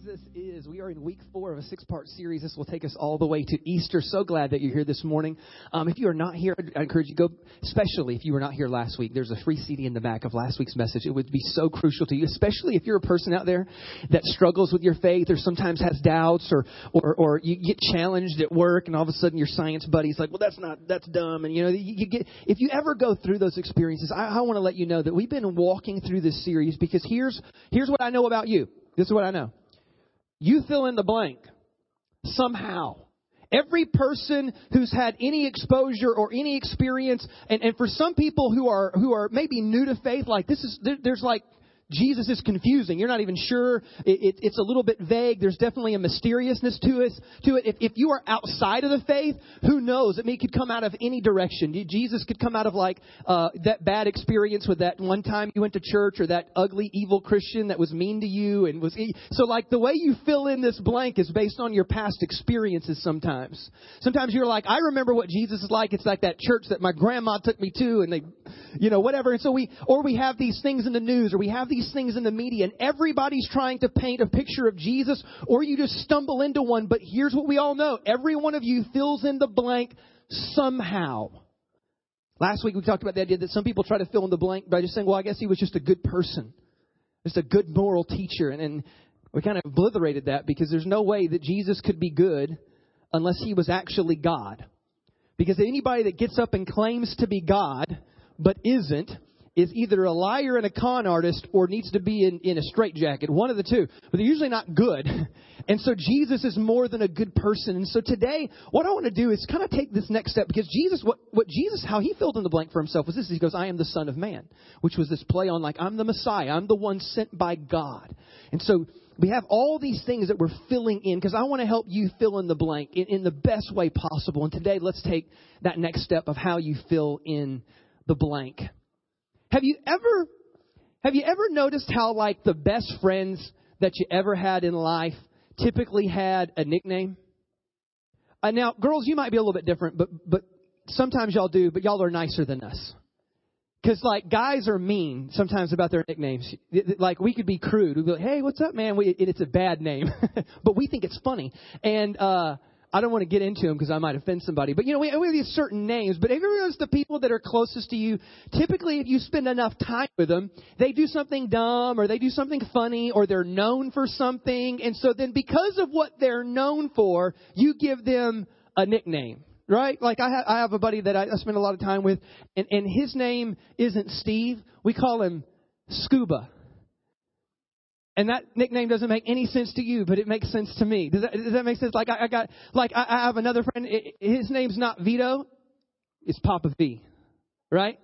Jesus is. We are in week four of a six part series. This will take us all the way to Easter. So glad that you're here this morning. Um, if you are not here, I encourage you to go, especially if you were not here last week. There's a free CD in the back of last week's message. It would be so crucial to you, especially if you're a person out there that struggles with your faith or sometimes has doubts or, or, or you get challenged at work and all of a sudden your science buddy's like, well, that's not, that's dumb. And you know, you, you get, if you ever go through those experiences, I, I want to let you know that we've been walking through this series because here's, here's what I know about you. This is what I know. You fill in the blank. Somehow. Every person who's had any exposure or any experience, and, and for some people who are who are maybe new to faith, like this is there, there's like Jesus is confusing. You're not even sure. It, it, it's a little bit vague. There's definitely a mysteriousness to it. To it. If, if you are outside of the faith, who knows? It could come out of any direction. Jesus could come out of like uh, that bad experience with that one time you went to church, or that ugly, evil Christian that was mean to you, and was so like the way you fill in this blank is based on your past experiences. Sometimes, sometimes you're like, I remember what Jesus is like. It's like that church that my grandma took me to, and they, you know, whatever. And so we, or we have these things in the news, or we have these these things in the media and everybody's trying to paint a picture of Jesus or you just stumble into one. But here's what we all know. Every one of you fills in the blank somehow. Last week we talked about the idea that some people try to fill in the blank by just saying, well, I guess he was just a good person. Just a good moral teacher. And, and we kind of obliterated that because there's no way that Jesus could be good unless he was actually God. Because anybody that gets up and claims to be God but isn't is either a liar and a con artist or needs to be in, in a straitjacket. One of the two. But they're usually not good. And so Jesus is more than a good person. And so today, what I want to do is kind of take this next step because Jesus, what, what Jesus, how he filled in the blank for himself was this. He goes, I am the Son of Man, which was this play on like, I'm the Messiah. I'm the one sent by God. And so we have all these things that we're filling in because I want to help you fill in the blank in, in the best way possible. And today, let's take that next step of how you fill in the blank. Have you ever have you ever noticed how like the best friends that you ever had in life typically had a nickname? Uh, now, girls, you might be a little bit different, but but sometimes y'all do, but y'all are nicer than us. Because like guys are mean sometimes about their nicknames. Like we could be crude. We'd be like, "Hey, what's up, man?" We, it's a bad name, but we think it's funny. And uh, I don't want to get into them because I might offend somebody. But you know, we, we have these certain names. But you the people that are closest to you? Typically, if you spend enough time with them, they do something dumb or they do something funny or they're known for something. And so then, because of what they're known for, you give them a nickname. Right? Like I have, I have a buddy that I, I spend a lot of time with, and, and his name isn't Steve. We call him Scuba. And that nickname doesn't make any sense to you, but it makes sense to me. Does that, does that make sense? Like I, I got, like I, I have another friend. His name's not Vito, it's Papa V, right?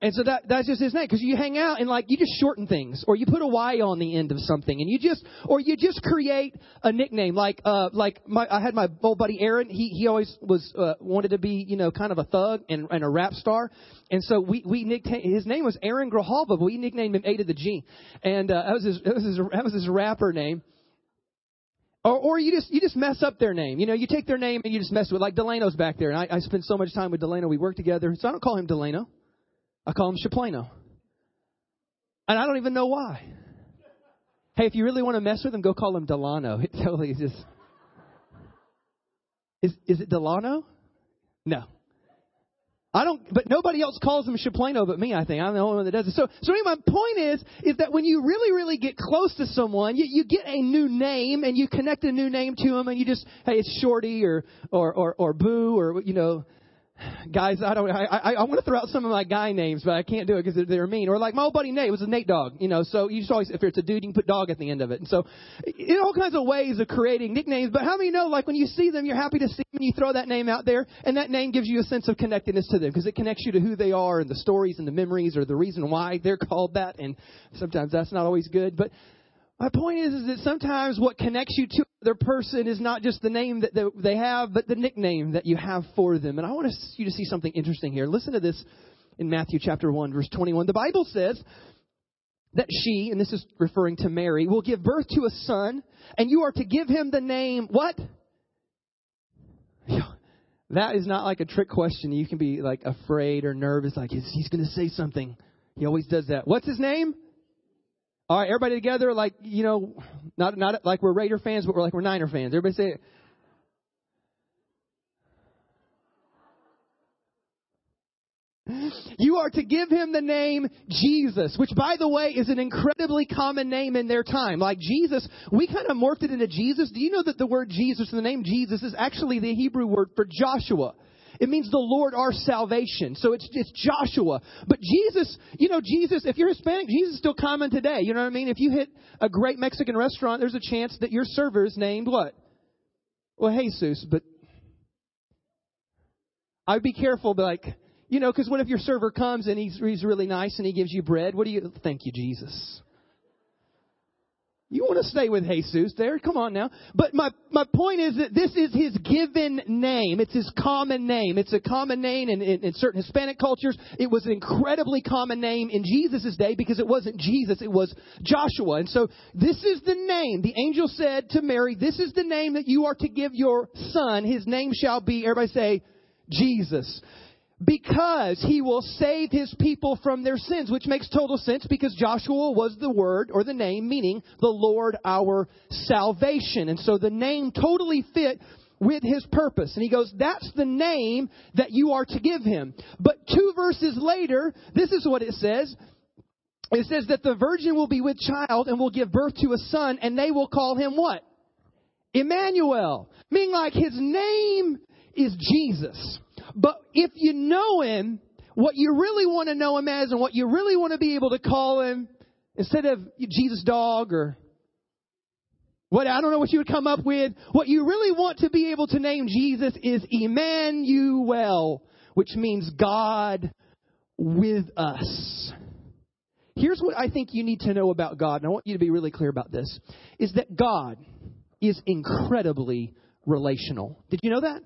And so that that's just his name because you hang out and like you just shorten things or you put a Y on the end of something and you just or you just create a nickname like uh like my I had my old buddy Aaron he he always was uh, wanted to be you know kind of a thug and, and a rap star and so we we nicknamed his name was Aaron Grijalva but we nicknamed him A to the G and uh, that was his that was his that was his rapper name. Or, or you just you just mess up their name. You know, you take their name and you just mess with. Like Delano's back there, and I, I spend so much time with Delano. We work together, so I don't call him Delano. I call him Shaplano. And I don't even know why. Hey, if you really want to mess with him, go call him Delano. It totally is just. Is is it Delano? No. I don't, but nobody else calls him Shaplano but me, I think. I'm the only one that does it. So, so anyway, my point is, is that when you really, really get close to someone, you, you get a new name and you connect a new name to them and you just, hey, it's Shorty or, or, or, or Boo or, you know, guys, I don't, I, I, I want to throw out some of my guy names, but I can't do it because they're, they're mean. Or like my old buddy Nate was a Nate dog, you know, so you just always, if it's a dude, you can put dog at the end of it. And so, in all kinds of ways of creating nicknames, but how many know, like when you see them, you're happy to see them and you throw that name out there, and that name gives you a sense of connectedness to them because it connects you to who they are and the stories and the memories or the reason why they're called that, and sometimes that's not always good, but my point is, is that sometimes what connects you to their person is not just the name that they have, but the nickname that you have for them. And I want you to see something interesting here. Listen to this in Matthew chapter 1, verse 21. The Bible says that she, and this is referring to Mary, will give birth to a son, and you are to give him the name, what? That is not like a trick question. You can be like afraid or nervous, like he's going to say something. He always does that. What's his name? All right, everybody together, like, you know, not, not like we're Raider fans, but we're like we're Niner fans. Everybody say it. You are to give him the name Jesus, which by the way is an incredibly common name in their time. Like Jesus, we kind of morphed it into Jesus. Do you know that the word Jesus, the name Jesus, is actually the Hebrew word for Joshua? It means the Lord our salvation. So it's, it's Joshua. But Jesus, you know, Jesus, if you're Hispanic, Jesus is still common today. You know what I mean? If you hit a great Mexican restaurant, there's a chance that your server is named what? Well, Jesus, but I'd be careful, but like, you know, because what if your server comes and he's, he's really nice and he gives you bread? What do you, thank you, Jesus. You want to stay with Jesus there? Come on now. But my, my point is that this is his given name. It's his common name. It's a common name in, in, in certain Hispanic cultures. It was an incredibly common name in Jesus' day because it wasn't Jesus, it was Joshua. And so this is the name. The angel said to Mary, this is the name that you are to give your son. His name shall be, everybody say, Jesus because he will save his people from their sins, which makes total sense because Joshua was the word or the name meaning the Lord our salvation. And so the name totally fit with his purpose. And he goes, that's the name that you are to give him. But two verses later, this is what it says. It says that the virgin will be with child and will give birth to a son and they will call him what? Emmanuel. Meaning like his name is Jesus. But if you know him, what you really want to know him as and what you really want to be able to call him, instead of Jesus dog or what I don't know what you would come up with, what you really want to be able to name Jesus is Emmanuel, which means God with us. Here's what I think you need to know about God, and I want you to be really clear about this, is that God is incredibly relational. Did you know that?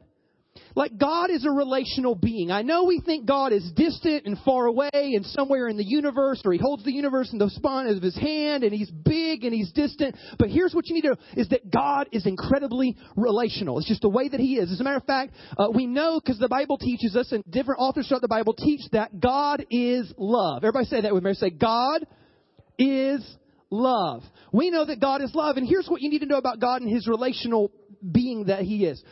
Like God is a relational being. I know we think God is distant and far away and somewhere in the universe, or He holds the universe in the palm of His hand, and He's big and He's distant. But here's what you need to know: is that God is incredibly relational. It's just the way that He is. As a matter of fact, uh, we know because the Bible teaches us, and different authors throughout the Bible teach that God is love. Everybody say that with me. Say God is love. We know that God is love, and here's what you need to know about God and His relational being that He is: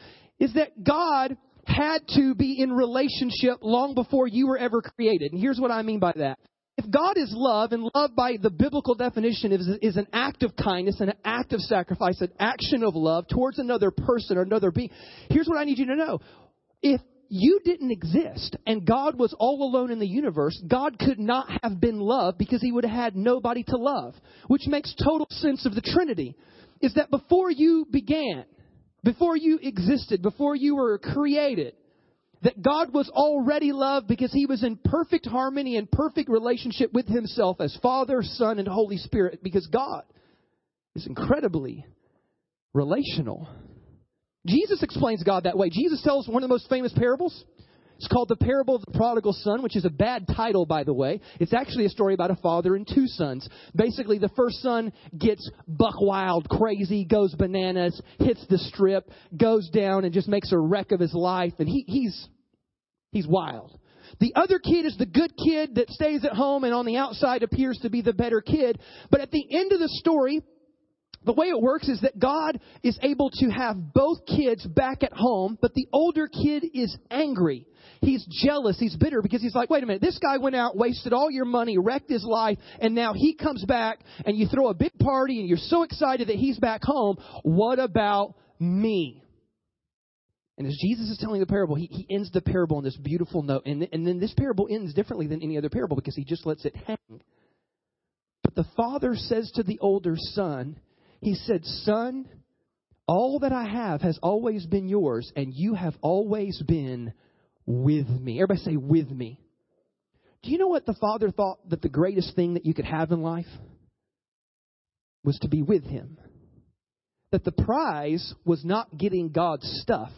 is that God had to be in relationship long before you were ever created. And here's what I mean by that. If God is love, and love by the biblical definition is, is an act of kindness, an act of sacrifice, an action of love towards another person or another being, here's what I need you to know. If you didn't exist and God was all alone in the universe, God could not have been love because he would have had nobody to love. Which makes total sense of the Trinity. Is that before you began, before you existed, before you were created, that God was already love because he was in perfect harmony and perfect relationship with himself as Father, Son, and Holy Spirit because God is incredibly relational. Jesus explains God that way. Jesus tells one of the most famous parables. It's called the parable of the prodigal son, which is a bad title, by the way. It's actually a story about a father and two sons. Basically, the first son gets buck wild, crazy, goes bananas, hits the strip, goes down and just makes a wreck of his life, and he, he's, he's wild. The other kid is the good kid that stays at home and on the outside appears to be the better kid. But at the end of the story, the way it works is that God is able to have both kids back at home, but the older kid is angry He's jealous. He's bitter because he's like, wait a minute, this guy went out, wasted all your money, wrecked his life, and now he comes back and you throw a big party and you're so excited that he's back home. What about me? And as Jesus is telling the parable, he, he ends the parable on this beautiful note. And, and then this parable ends differently than any other parable because he just lets it hang. But the father says to the older son, he said, Son, all that I have has always been yours, and you have always been with me. Everybody say, with me. Do you know what the Father thought that the greatest thing that you could have in life was to be with Him? That the prize was not getting God's stuff,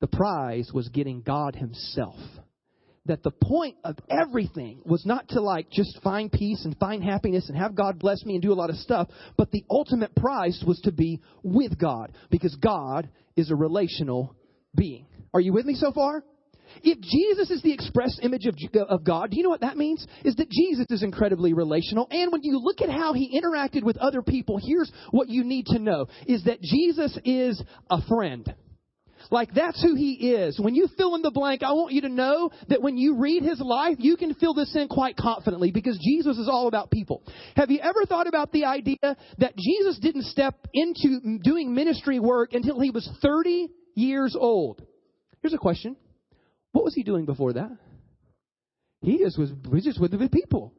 the prize was getting God Himself. That the point of everything was not to like just find peace and find happiness and have God bless me and do a lot of stuff, but the ultimate prize was to be with God because God is a relational being. Are you with me so far? If Jesus is the express image of, of God, do you know what that means? Is that Jesus is incredibly relational. And when you look at how he interacted with other people, here's what you need to know is that Jesus is a friend. Like that's who he is. When you fill in the blank, I want you to know that when you read his life, you can fill this in quite confidently because Jesus is all about people. Have you ever thought about the idea that Jesus didn't step into doing ministry work until he was 30 years old? Here's a question. What was he doing before that? He just was, was just with the people.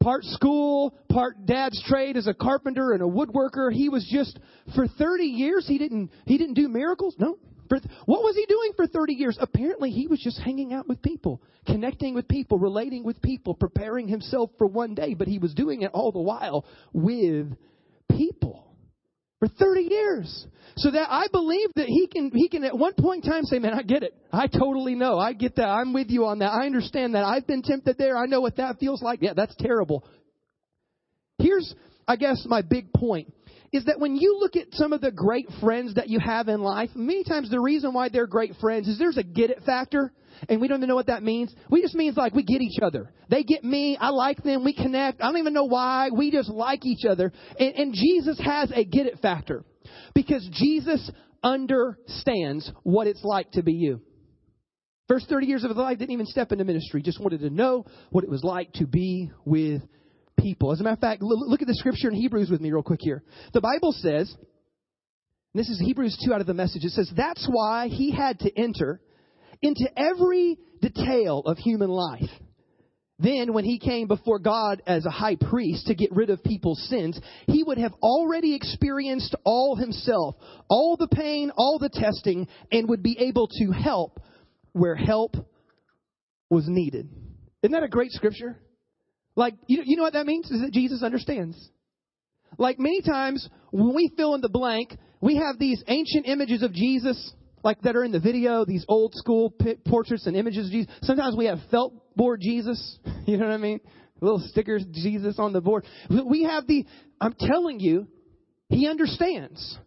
Part school, part dad's trade as a carpenter and a woodworker. He was just for 30 years he didn't he didn't do miracles. No. For, what was he doing for 30 years? Apparently, he was just hanging out with people, connecting with people, relating with people, preparing himself for one day, but he was doing it all the while with people for 30 years. So that I believe that he can, he can at one point in time say, man, I get it. I totally know. I get that. I'm with you on that. I understand that. I've been tempted there. I know what that feels like. Yeah, that's terrible. Here's, I guess, my big point is that when you look at some of the great friends that you have in life, many times the reason why they're great friends is there's a get it factor. And we don't even know what that means. We just means like we get each other. They get me. I like them. We connect. I don't even know why. We just like each other. And, and Jesus has a get it factor because Jesus understands what it's like to be you. First 30 years of his life didn't even step into ministry, just wanted to know what it was like to be with people. As a matter of fact, look at the scripture in Hebrews with me real quick here. The Bible says, this is Hebrews 2 out of the message, it says, that's why he had to enter into every detail of human life. Then, when he came before God as a high priest to get rid of people's sins, he would have already experienced all himself, all the pain, all the testing, and would be able to help where help was needed. Isn't that a great scripture? Like, you, you know what that means? Is that Jesus understands. Like, many times when we fill in the blank, we have these ancient images of Jesus, like that are in the video, these old school portraits and images of Jesus. Sometimes we have felt board Jesus. You know what I mean? Little stickers, Jesus on the board. We have the, I'm telling you, He understands.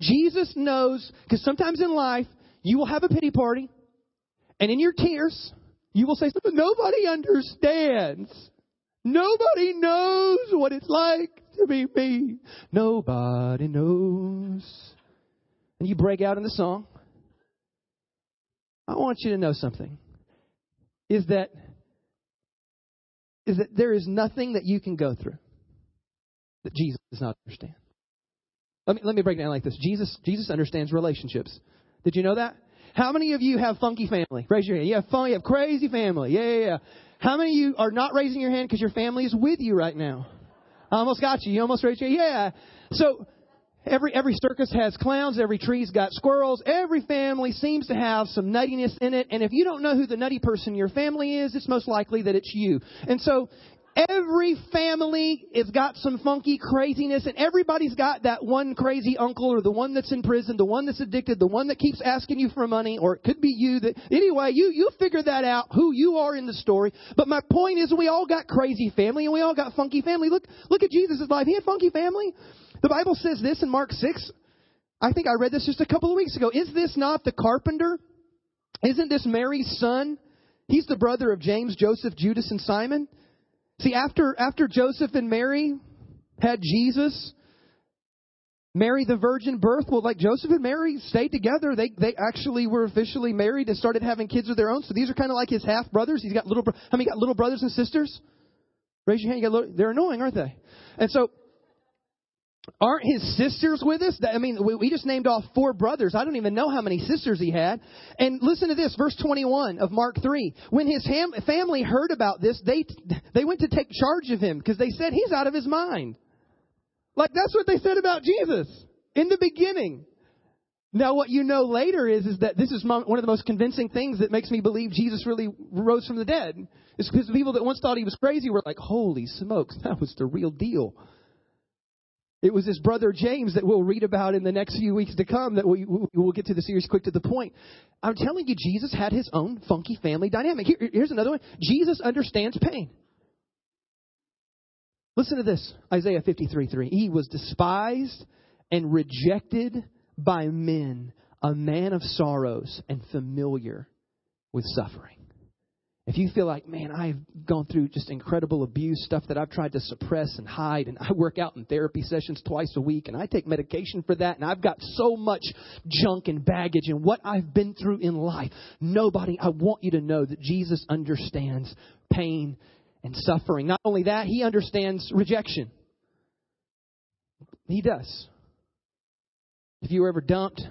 Jesus knows, because sometimes in life, you will have a pity party, and in your tears, you will say something, nobody understands. Nobody knows what it's like to be me. Nobody knows. And you break out in the song. I want you to know something. Is that is that there is nothing that you can go through that Jesus does not understand. Let me let me break it down like this. Jesus Jesus understands relationships. Did you know that? How many of you have funky family? Raise your hand. You have fun. You have crazy family. Yeah, yeah, yeah. How many of you are not raising your hand because your family is with you right now? I almost got you. You almost raised your hand. Yeah. So every every circus has clowns. Every tree's got squirrels. Every family seems to have some nuttiness in it. And if you don't know who the nutty person in your family is, it's most likely that it's you. And so Every family has got some funky craziness, and everybody's got that one crazy uncle or the one that's in prison, the one that's addicted, the one that keeps asking you for money, or it could be you. That anyway, you you figure that out who you are in the story. But my point is, we all got crazy family, and we all got funky family. Look look at Jesus' life; he had funky family. The Bible says this in Mark six. I think I read this just a couple of weeks ago. Is this not the carpenter? Isn't this Mary's son? He's the brother of James, Joseph, Judas, and Simon. See, after, after Joseph and Mary had Jesus, Mary the virgin birth, well, like Joseph and Mary stayed together. They they actually were officially married and started having kids of their own. So these are kind of like his half brothers. He's got little. How many got little brothers and sisters? Raise your hand. You got little, they're annoying, aren't they? And so Aren't his sisters with us? I mean, we just named off four brothers. I don't even know how many sisters he had. And listen to this, verse 21 of Mark 3. When his family heard about this, they, they went to take charge of him because they said he's out of his mind. Like that's what they said about Jesus in the beginning. Now, what you know later is, is that this is one of the most convincing things that makes me believe Jesus really rose from the dead. It's because the people that once thought he was crazy were like, holy smokes, that was the real deal. It was his brother James that we'll read about in the next few weeks to come that we, will get to the series quick to the point. I'm telling you, Jesus had his own funky family dynamic. Here, here's another one. Jesus understands pain. Listen to this Isaiah 53 3. He was despised and rejected by men, a man of sorrows and familiar with suffering. If you feel like, man, I've gone through just incredible abuse, stuff that I've tried to suppress and hide, and I work out in therapy sessions twice a week, and I take medication for that, and I've got so much junk and baggage and what I've been through in life, nobody, I want you to know that Jesus understands pain and suffering. Not only that, He understands rejection. He does. If you were ever dumped,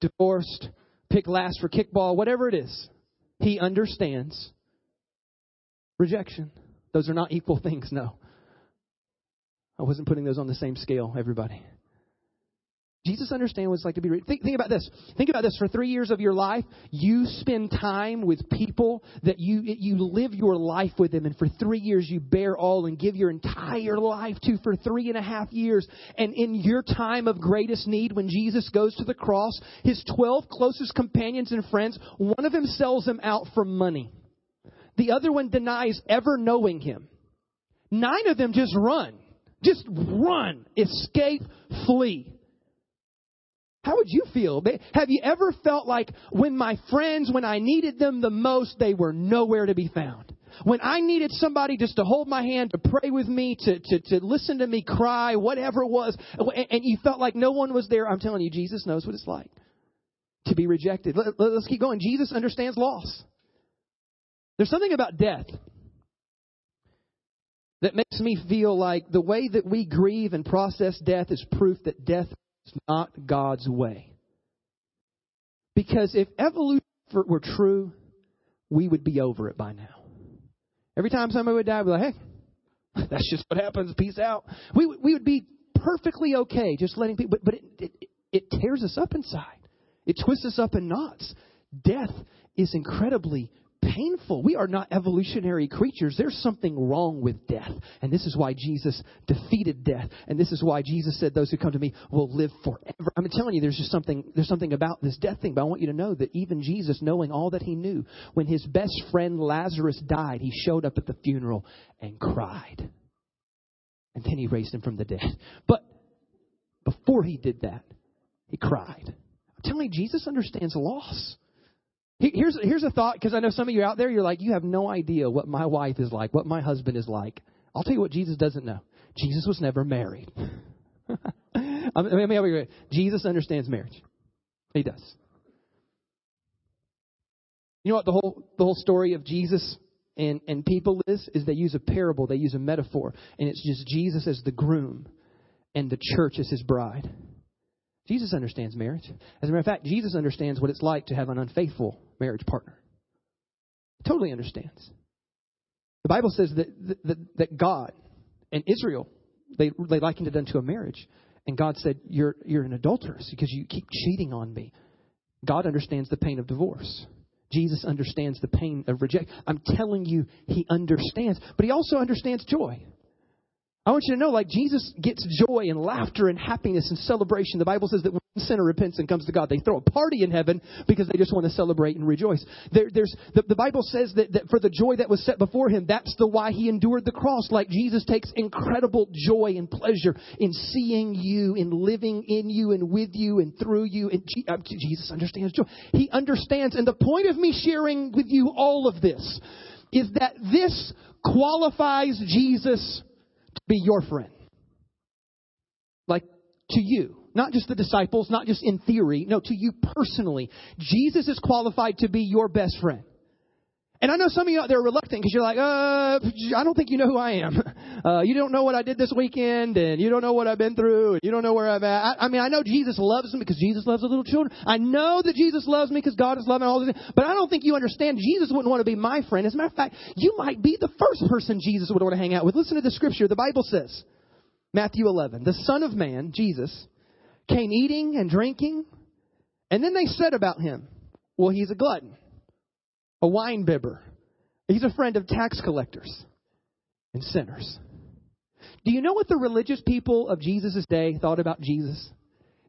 divorced, picked last for kickball, whatever it is, He understands rejection. Those are not equal things, no. I wasn't putting those on the same scale, everybody. Jesus understands what it's like to be. Think, think about this. Think about this. For three years of your life, you spend time with people that you you live your life with them, and for three years you bear all and give your entire life to for three and a half years. And in your time of greatest need, when Jesus goes to the cross, his twelve closest companions and friends, one of them sells him out for money. The other one denies ever knowing him. Nine of them just run. Just run. Escape. Flee. How would you feel? Have you ever felt like when my friends, when I needed them the most, they were nowhere to be found? When I needed somebody just to hold my hand, to pray with me, to, to, to listen to me cry, whatever it was, and you felt like no one was there, I'm telling you, Jesus knows what it's like to be rejected. Let's keep going. Jesus understands loss. There's something about death that makes me feel like the way that we grieve and process death is proof that death is not God's way. Because if evolution were true, we would be over it by now. Every time somebody would die, we'd be like, hey, that's just what happens. Peace out. We, we would be perfectly okay just letting people, but, but it, it, it tears us up inside. It twists us up in knots. Death is incredibly painful. We are not evolutionary creatures. There's something wrong with death. And this is why Jesus defeated death. And this is why Jesus said, Those who come to me will live forever. I'm telling you, there's just something, there's something about this death thing. But I want you to know that even Jesus, knowing all that he knew, when his best friend Lazarus died, he showed up at the funeral and cried. And then he raised him from the dead. But before he did that, he cried. I'm telling you, Jesus understands loss. Here's, here's a thought, because I know some of you out there, you're like, you have no idea what my wife is like, what my husband is like. I'll tell you what Jesus doesn't know. Jesus was never married. I mean, Jesus understands marriage. He does. You know what the whole the whole story of Jesus and, and people is? Is they use a parable, they use a metaphor, and it's just Jesus as the groom and the church as his bride. Jesus understands marriage. As a matter of fact, Jesus understands what it's like to have an unfaithful marriage partner. He totally understands. The Bible says that, that, that God and Israel, they, they likened it unto a marriage. And God said, you're, you're an adulteress because you keep cheating on me. God understands the pain of divorce. Jesus understands the pain of rejection. I'm telling you, he understands. But he also understands joy. I want you to know, like Jesus gets joy and laughter and happiness and celebration. The Bible says that when a sinner repents and comes to God, they throw a party in heaven because they just want to celebrate and rejoice. There, there's the, the Bible says that, that for the joy that was set before him, that's the why he endured the cross. Like Jesus takes incredible joy and pleasure in seeing you, in living in you, and with you, and through you. And uh, Jesus understands joy. He understands. And the point of me sharing with you all of this is that this qualifies Jesus be your friend. Like to you. Not just the disciples, not just in theory. No, to you personally. Jesus is qualified to be your best friend. And I know some of you out there are reluctant because you're like, uh, I don't think you know who I am. Uh, you don't know what I did this weekend, and you don't know what I've been through, and you don't know where I'm at. I, I mean, I know Jesus loves me because Jesus loves the little children. I know that Jesus loves me because God is loving all this. But I don't think you understand Jesus wouldn't want to be my friend. As a matter of fact, you might be the first person Jesus would want to hang out with. Listen to the scripture. The Bible says, Matthew 11, the Son of Man, Jesus, came eating and drinking, and then they said about him, well, he's a glutton a wine bibber. He's a friend of tax collectors and sinners. Do you know what the religious people of Jesus' day thought about Jesus?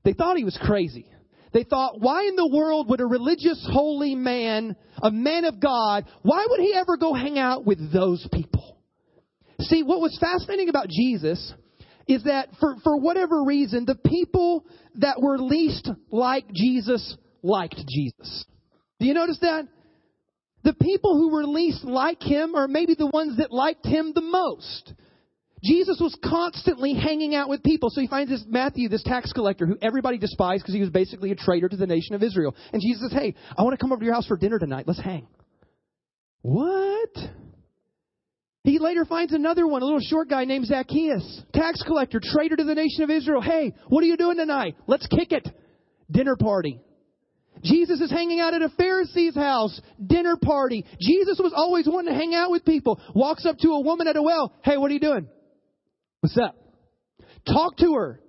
They thought he was crazy. They thought, why in the world would a religious, holy man, a man of God, why would he ever go hang out with those people? See, what was fascinating about Jesus is that for, for whatever reason, the people that were least like Jesus liked Jesus. Do you notice that? The people who were least like him are maybe the ones that liked him the most. Jesus was constantly hanging out with people. So he finds this Matthew, this tax collector, who everybody despised because he was basically a traitor to the nation of Israel. And Jesus says, Hey, I want to come over to your house for dinner tonight. Let's hang. What? He later finds another one, a little short guy named Zacchaeus, tax collector, traitor to the nation of Israel. Hey, what are you doing tonight? Let's kick it. Dinner party. Jesus is hanging out at a Pharisee's house, dinner party. Jesus was always wanting to hang out with people. Walks up to a woman at a well. Hey, what are you doing? What's up? Talk to her.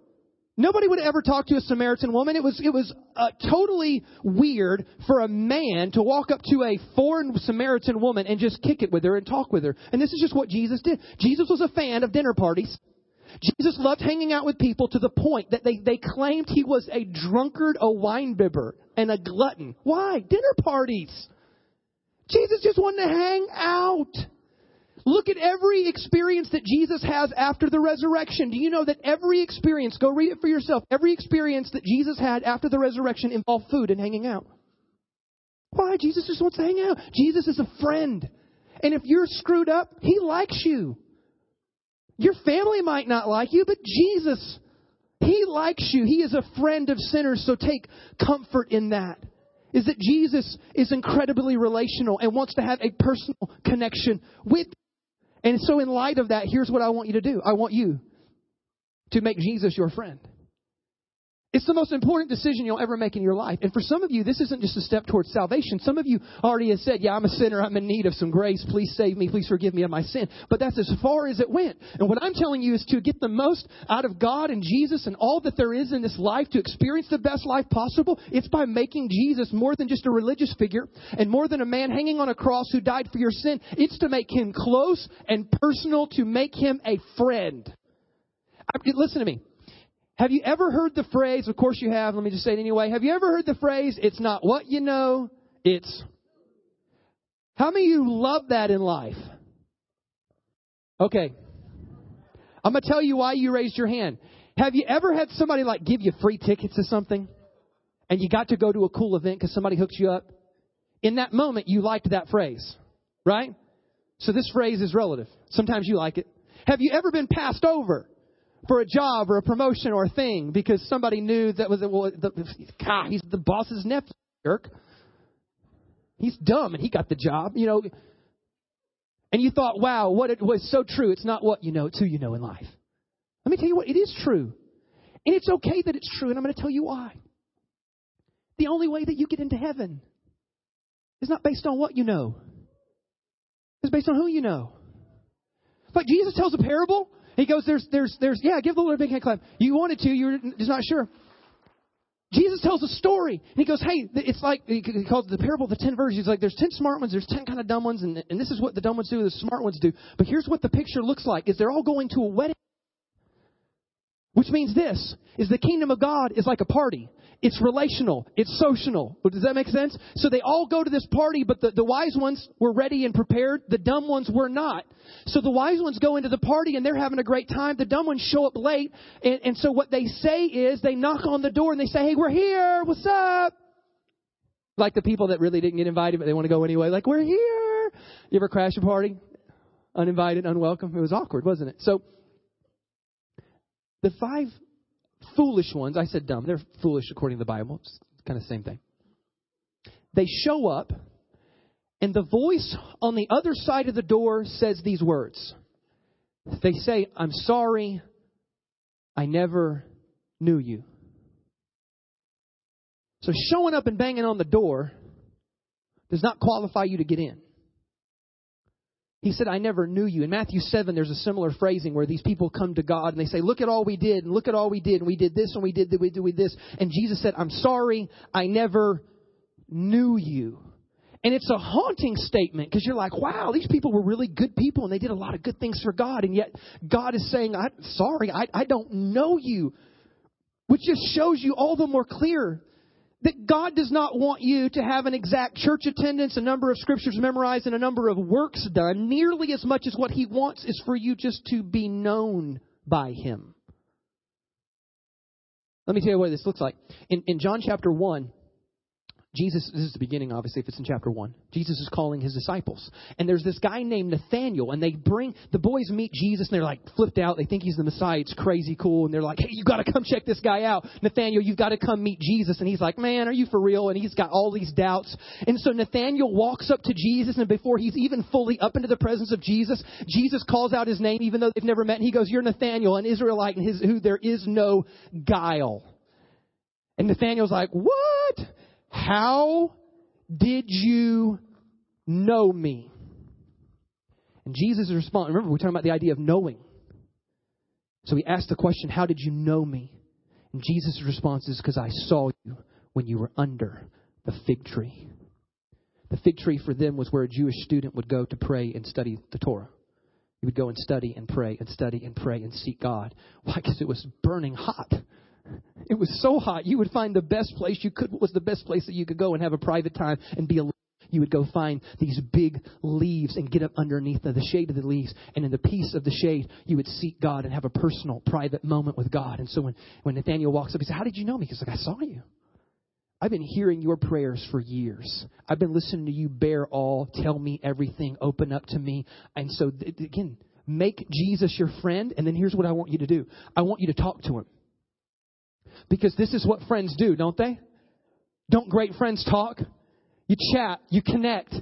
Nobody would ever talk to a Samaritan woman. It was, it was uh, totally weird for a man to walk up to a foreign Samaritan woman and just kick it with her and talk with her. And this is just what Jesus did. Jesus was a fan of dinner parties. Jesus loved hanging out with people to the point that they, they claimed he was a drunkard, a winebibber, and a glutton. Why? Dinner parties. Jesus just wanted to hang out. Look at every experience that Jesus has after the resurrection. Do you know that every experience, go read it for yourself, every experience that Jesus had after the resurrection involved food and hanging out? Why? Jesus just wants to hang out. Jesus is a friend. And if you're screwed up, he likes you. Your family might not like you, but Jesus, he likes you. He is a friend of sinners, so take comfort in that is that Jesus is incredibly relational and wants to have a personal connection with you. and so, in light of that, here's what I want you to do I want you to make Jesus your friend. It's the most important decision you'll ever make in your life. And for some of you, this isn't just a step towards salvation. Some of you already have said, Yeah, I'm a sinner. I'm in need of some grace. Please save me. Please forgive me of my sin. But that's as far as it went. And what I'm telling you is to get the most out of God and Jesus and all that there is in this life to experience the best life possible. It's by making Jesus more than just a religious figure and more than a man hanging on a cross who died for your sin. It's to make him close and personal, to make him a friend. Listen to me. Have you ever heard the phrase, of course you have, let me just say it anyway. Have you ever heard the phrase, it's not what you know, it's. How many of you love that in life? Okay. I'm going to tell you why you raised your hand. Have you ever had somebody like give you free tickets to something and you got to go to a cool event because somebody hooked you up? In that moment, you liked that phrase, right? So this phrase is relative. Sometimes you like it. Have you ever been passed over? For a job or a promotion or a thing because somebody knew that was well, the, God, he's the boss's nephew, jerk. He's dumb and he got the job, you know. And you thought, wow, what it was so true. It's not what you know, it's who you know in life. Let me tell you what, it is true. And it's okay that it's true, and I'm going to tell you why. The only way that you get into heaven is not based on what you know. It's based on who you know. Like Jesus tells a parable he goes, there's, there's, there's, yeah, give the Lord a big hand clap. You wanted to, you're just not sure. Jesus tells a story, and he goes, hey, it's like, he calls it the parable of the ten virgins. He's like, there's ten smart ones, there's ten kind of dumb ones, and, and this is what the dumb ones do, the smart ones do. But here's what the picture looks like, is they're all going to a wedding. Which means this, is the kingdom of God is like a party. It's relational. It's social. Does that make sense? So they all go to this party, but the, the wise ones were ready and prepared. The dumb ones were not. So the wise ones go into the party and they're having a great time. The dumb ones show up late. And, and so what they say is they knock on the door and they say, Hey, we're here. What's up? Like the people that really didn't get invited, but they want to go anyway. Like, we're here. You ever crash a party? Uninvited, unwelcome? It was awkward, wasn't it? So the five foolish ones, I said dumb, they're foolish according to the Bible. It's kind of the same thing. They show up, and the voice on the other side of the door says these words. They say, I'm sorry, I never knew you. So showing up and banging on the door does not qualify you to get in. He said, I never knew you. In Matthew 7, there's a similar phrasing where these people come to God and they say, Look at all we did, and look at all we did, and we did this, and we did, did, we did this. And Jesus said, I'm sorry, I never knew you. And it's a haunting statement because you're like, wow, these people were really good people and they did a lot of good things for God. And yet God is saying, I'm sorry, I, I don't know you. Which just shows you all the more clear that God does not want you to have an exact church attendance, a number of scriptures memorized, and a number of works done nearly as much as what He wants is for you just to be known by Him. Let me tell you what this looks like. In, in John chapter 1, Jesus, this is the beginning, obviously, if it's in chapter 1. Jesus is calling his disciples. And there's this guy named Nathaniel, and they bring, the boys meet Jesus, and they're like flipped out. They think he's the Messiah. It's crazy cool. And they're like, hey, you got to come check this guy out. Nathaniel, you've got to come meet Jesus. And he's like, man, are you for real? And he's got all these doubts. And so Nathaniel walks up to Jesus, and before he's even fully up into the presence of Jesus, Jesus calls out his name, even though they've never met. And he goes, You're Nathaniel, an Israelite, and his, who there is no guile. And Nathaniel's like, What? How did you know me? And Jesus' response, remember, we're talking about the idea of knowing. So he asked the question, How did you know me? And Jesus' response is, Because I saw you when you were under the fig tree. The fig tree for them was where a Jewish student would go to pray and study the Torah. He would go and study and pray and study and pray and seek God. Why? Because it was burning hot. It was so hot. You would find the best place you could what was the best place that you could go and have a private time and be alone. You would go find these big leaves and get up underneath the shade of the leaves, and in the peace of the shade, you would seek God and have a personal, private moment with God. And so when, when Nathaniel walks up, he says, How did you know me? He's like, I saw you. I've been hearing your prayers for years. I've been listening to you bear all, tell me everything, open up to me. And so, again, make Jesus your friend, and then here's what I want you to do I want you to talk to him. Because this is what friends do, don't they? Don't great friends talk? You chat, you connect.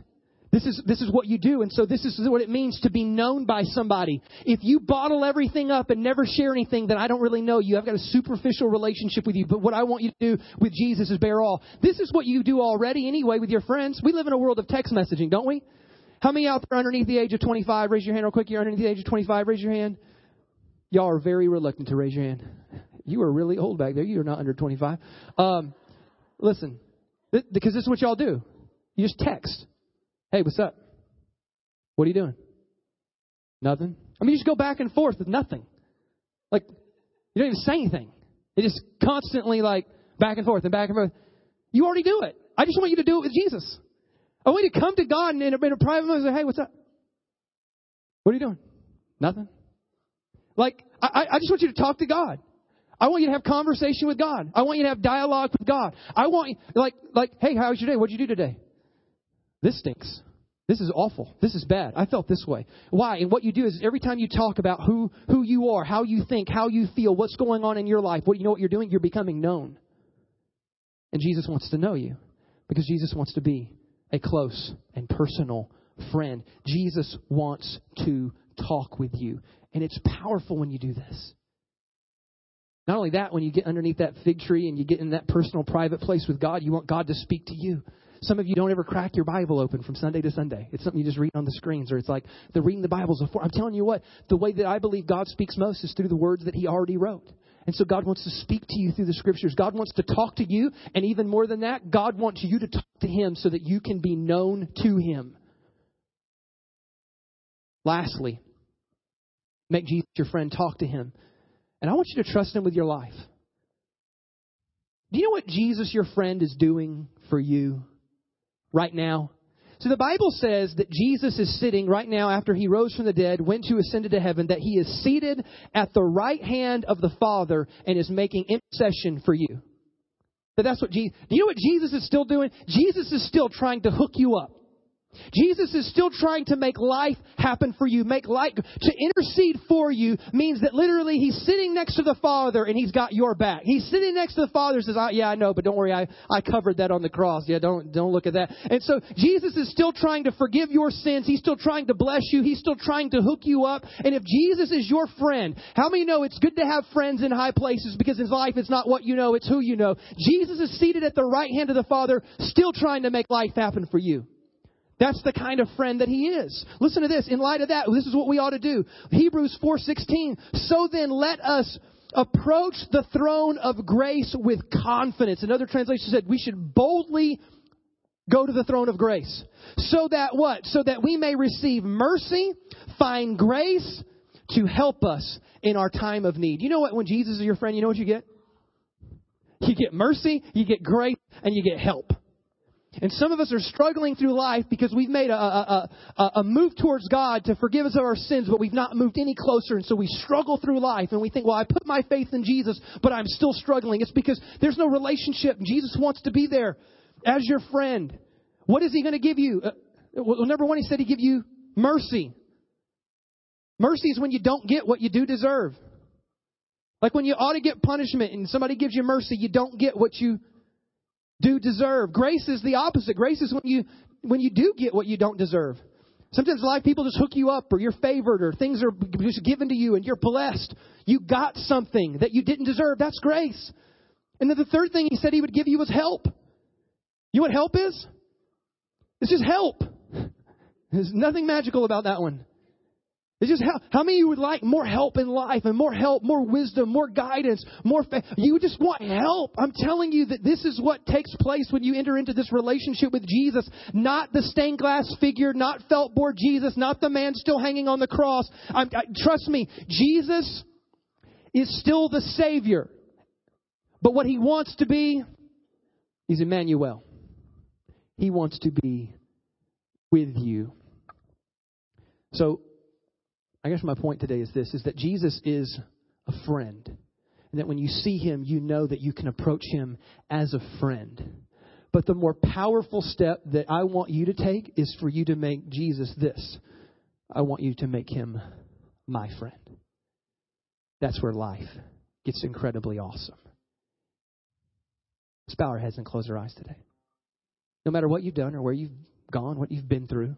This is, this is what you do. And so this is what it means to be known by somebody. If you bottle everything up and never share anything, then I don't really know you. I've got a superficial relationship with you. But what I want you to do with Jesus is bear all. This is what you do already anyway with your friends. We live in a world of text messaging, don't we? How many out there underneath the age of 25? Raise your hand real quick. You're underneath the age of 25. Raise your hand. Y'all are very reluctant to raise your hand. You are really old back there. You are not under 25. Um, listen, th- because this is what y'all do. You just text. Hey, what's up? What are you doing? Nothing. I mean, you just go back and forth with nothing. Like, you don't even say anything. It just constantly like back and forth and back and forth. You already do it. I just want you to do it with Jesus. I want you to come to God and in a, in a private moment and say, hey, what's up? What are you doing? Nothing. Like, I, I just want you to talk to God. I want you to have conversation with God. I want you to have dialogue with God. I want you, like, like, hey, how was your day? What'd you do today? This stinks. This is awful. This is bad. I felt this way. Why? And what you do is every time you talk about who, who you are, how you think, how you feel, what's going on in your life, what you know what you're doing, you're becoming known. And Jesus wants to know you because Jesus wants to be a close and personal friend. Jesus wants to talk with you. And it's powerful when you do this. Not only that, when you get underneath that fig tree and you get in that personal, private place with God, you want God to speak to you. Some of you don't ever crack your Bible open from Sunday to Sunday. It's something you just read on the screens, or it's like the reading the Bible before. I'm telling you what, the way that I believe God speaks most is through the words that He already wrote. And so God wants to speak to you through the scriptures. God wants to talk to you, and even more than that, God wants you to talk to Him so that you can be known to Him. Lastly, make Jesus your friend, talk to Him. And I want you to trust Him with your life. Do you know what Jesus, your friend, is doing for you right now? So the Bible says that Jesus is sitting right now after he rose from the dead, went to ascended to heaven, that he is seated at the right hand of the Father and is making intercession for you. But that's what Jesus, do you know what Jesus is still doing? Jesus is still trying to hook you up. Jesus is still trying to make life happen for you. Make life, to intercede for you means that literally he's sitting next to the Father and he's got your back. He's sitting next to the Father and says, yeah, I know, but don't worry, I, I covered that on the cross. Yeah, don't, don't look at that. And so Jesus is still trying to forgive your sins. He's still trying to bless you. He's still trying to hook you up. And if Jesus is your friend, how many know it's good to have friends in high places because in life it's not what you know, it's who you know. Jesus is seated at the right hand of the Father, still trying to make life happen for you. That's the kind of friend that he is. Listen to this. In light of that, this is what we ought to do. Hebrews 4:16. So then let us approach the throne of grace with confidence. Another translation said we should boldly go to the throne of grace. So that what? So that we may receive mercy, find grace to help us in our time of need. You know what? When Jesus is your friend, you know what you get? You get mercy, you get grace, and you get help. And some of us are struggling through life because we've made a, a, a, a, move towards God to forgive us of our sins, but we've not moved any closer. And so we struggle through life and we think, well, I put my faith in Jesus, but I'm still struggling. It's because there's no relationship. Jesus wants to be there. as your friend. What is he going to give you? Uh, well, number one, he said he give you mercy. Mercy is when you don't get what you do deserve. Like when you ought to get punishment and somebody gives you mercy, you don't get what you do deserve. Grace is the opposite. Grace is when you when you do get what you don't deserve. Sometimes life people just hook you up or you're favored or things are just given to you and you're blessed. You got something that you didn't deserve. That's grace. And then the third thing he said he would give you was help. You know what help is? It's just help. There's nothing magical about that one. It's just how, how many of you would like more help in life and more help, more wisdom, more guidance, more faith? You just want help. I'm telling you that this is what takes place when you enter into this relationship with Jesus. Not the stained glass figure, not felt board Jesus, not the man still hanging on the cross. I, trust me, Jesus is still the Savior. But what he wants to be, is Emmanuel. He wants to be with you. So I guess my point today is this is that Jesus is a friend. And that when you see him, you know that you can approach him as a friend. But the more powerful step that I want you to take is for you to make Jesus this. I want you to make him my friend. That's where life gets incredibly awesome. Let's bow our heads and close our eyes today. No matter what you've done or where you've gone, what you've been through,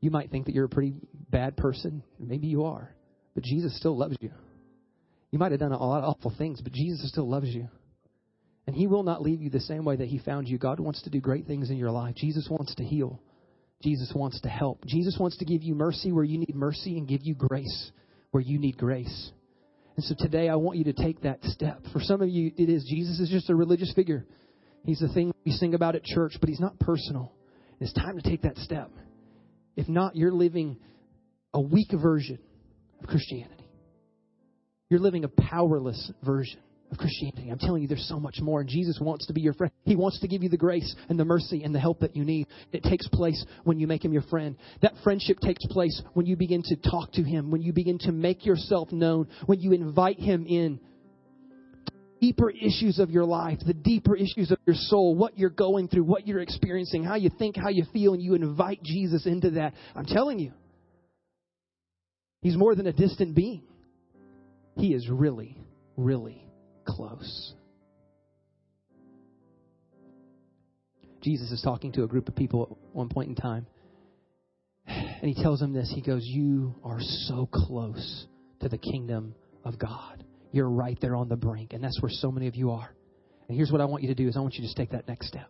you might think that you're a pretty bad person. Maybe you are. But Jesus still loves you. You might have done a lot of awful things, but Jesus still loves you. And He will not leave you the same way that He found you. God wants to do great things in your life. Jesus wants to heal. Jesus wants to help. Jesus wants to give you mercy where you need mercy and give you grace where you need grace. And so today I want you to take that step. For some of you, it is Jesus is just a religious figure. He's the thing we sing about at church, but He's not personal. It's time to take that step. If not, you're living a weak version of Christianity. You're living a powerless version of Christianity. I'm telling you, there's so much more. And Jesus wants to be your friend. He wants to give you the grace and the mercy and the help that you need. It takes place when you make him your friend. That friendship takes place when you begin to talk to him, when you begin to make yourself known, when you invite him in deeper issues of your life, the deeper issues of your soul, what you're going through, what you're experiencing, how you think, how you feel, and you invite Jesus into that. I'm telling you, He's more than a distant being. He is really, really close. Jesus is talking to a group of people at one point in time. And he tells them this. He goes, You are so close to the kingdom of God you're right there on the brink. And that's where so many of you are. And here's what I want you to do is I want you to just take that next step.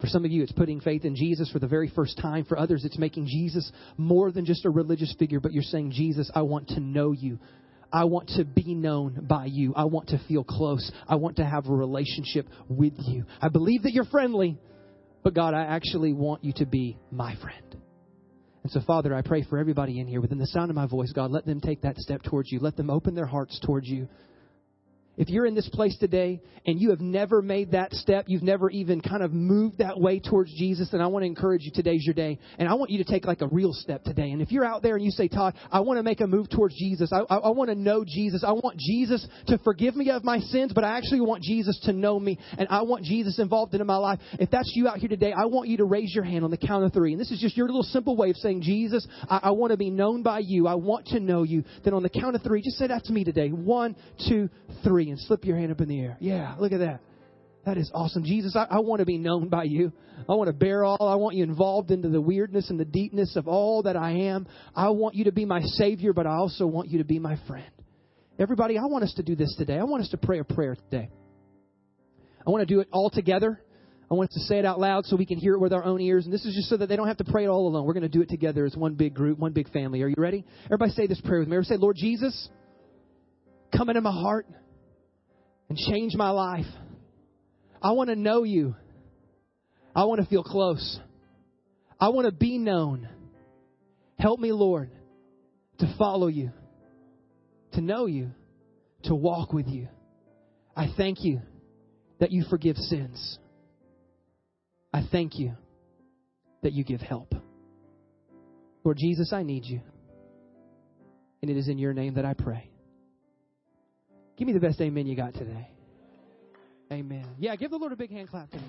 For some of you, it's putting faith in Jesus for the very first time. For others, it's making Jesus more than just a religious figure, but you're saying, Jesus, I want to know you. I want to be known by you. I want to feel close. I want to have a relationship with you. I believe that you're friendly, but God, I actually want you to be my friend. And so, Father, I pray for everybody in here within the sound of my voice, God, let them take that step towards you. Let them open their hearts towards you. If you're in this place today and you have never made that step, you've never even kind of moved that way towards Jesus, then I want to encourage you today's your day. And I want you to take like a real step today. And if you're out there and you say, Todd, I want to make a move towards Jesus. I, I, I want to know Jesus. I want Jesus to forgive me of my sins, but I actually want Jesus to know me. And I want Jesus involved into my life. If that's you out here today, I want you to raise your hand on the count of three. And this is just your little simple way of saying, Jesus, I, I want to be known by you. I want to know you. Then on the count of three, just say that to me today. One, two, three and slip your hand up in the air. Yeah, look at that. That is awesome. Jesus, I, I want to be known by you. I want to bear all. I want you involved into the weirdness and the deepness of all that I am. I want you to be my Savior, but I also want you to be my friend. Everybody, I want us to do this today. I want us to pray a prayer today. I want to do it all together. I want us to say it out loud so we can hear it with our own ears. And this is just so that they don't have to pray it all alone. We're going to do it together as one big group, one big family. Are you ready? Everybody say this prayer with me. Everybody say, Lord Jesus, come into my heart and change my life. I want to know you. I want to feel close. I want to be known. Help me, Lord, to follow you, to know you, to walk with you. I thank you that you forgive sins. I thank you that you give help. Lord Jesus, I need you. And it is in your name that I pray. Give me the best amen you got today. Amen. Yeah, give the Lord a big hand clap today.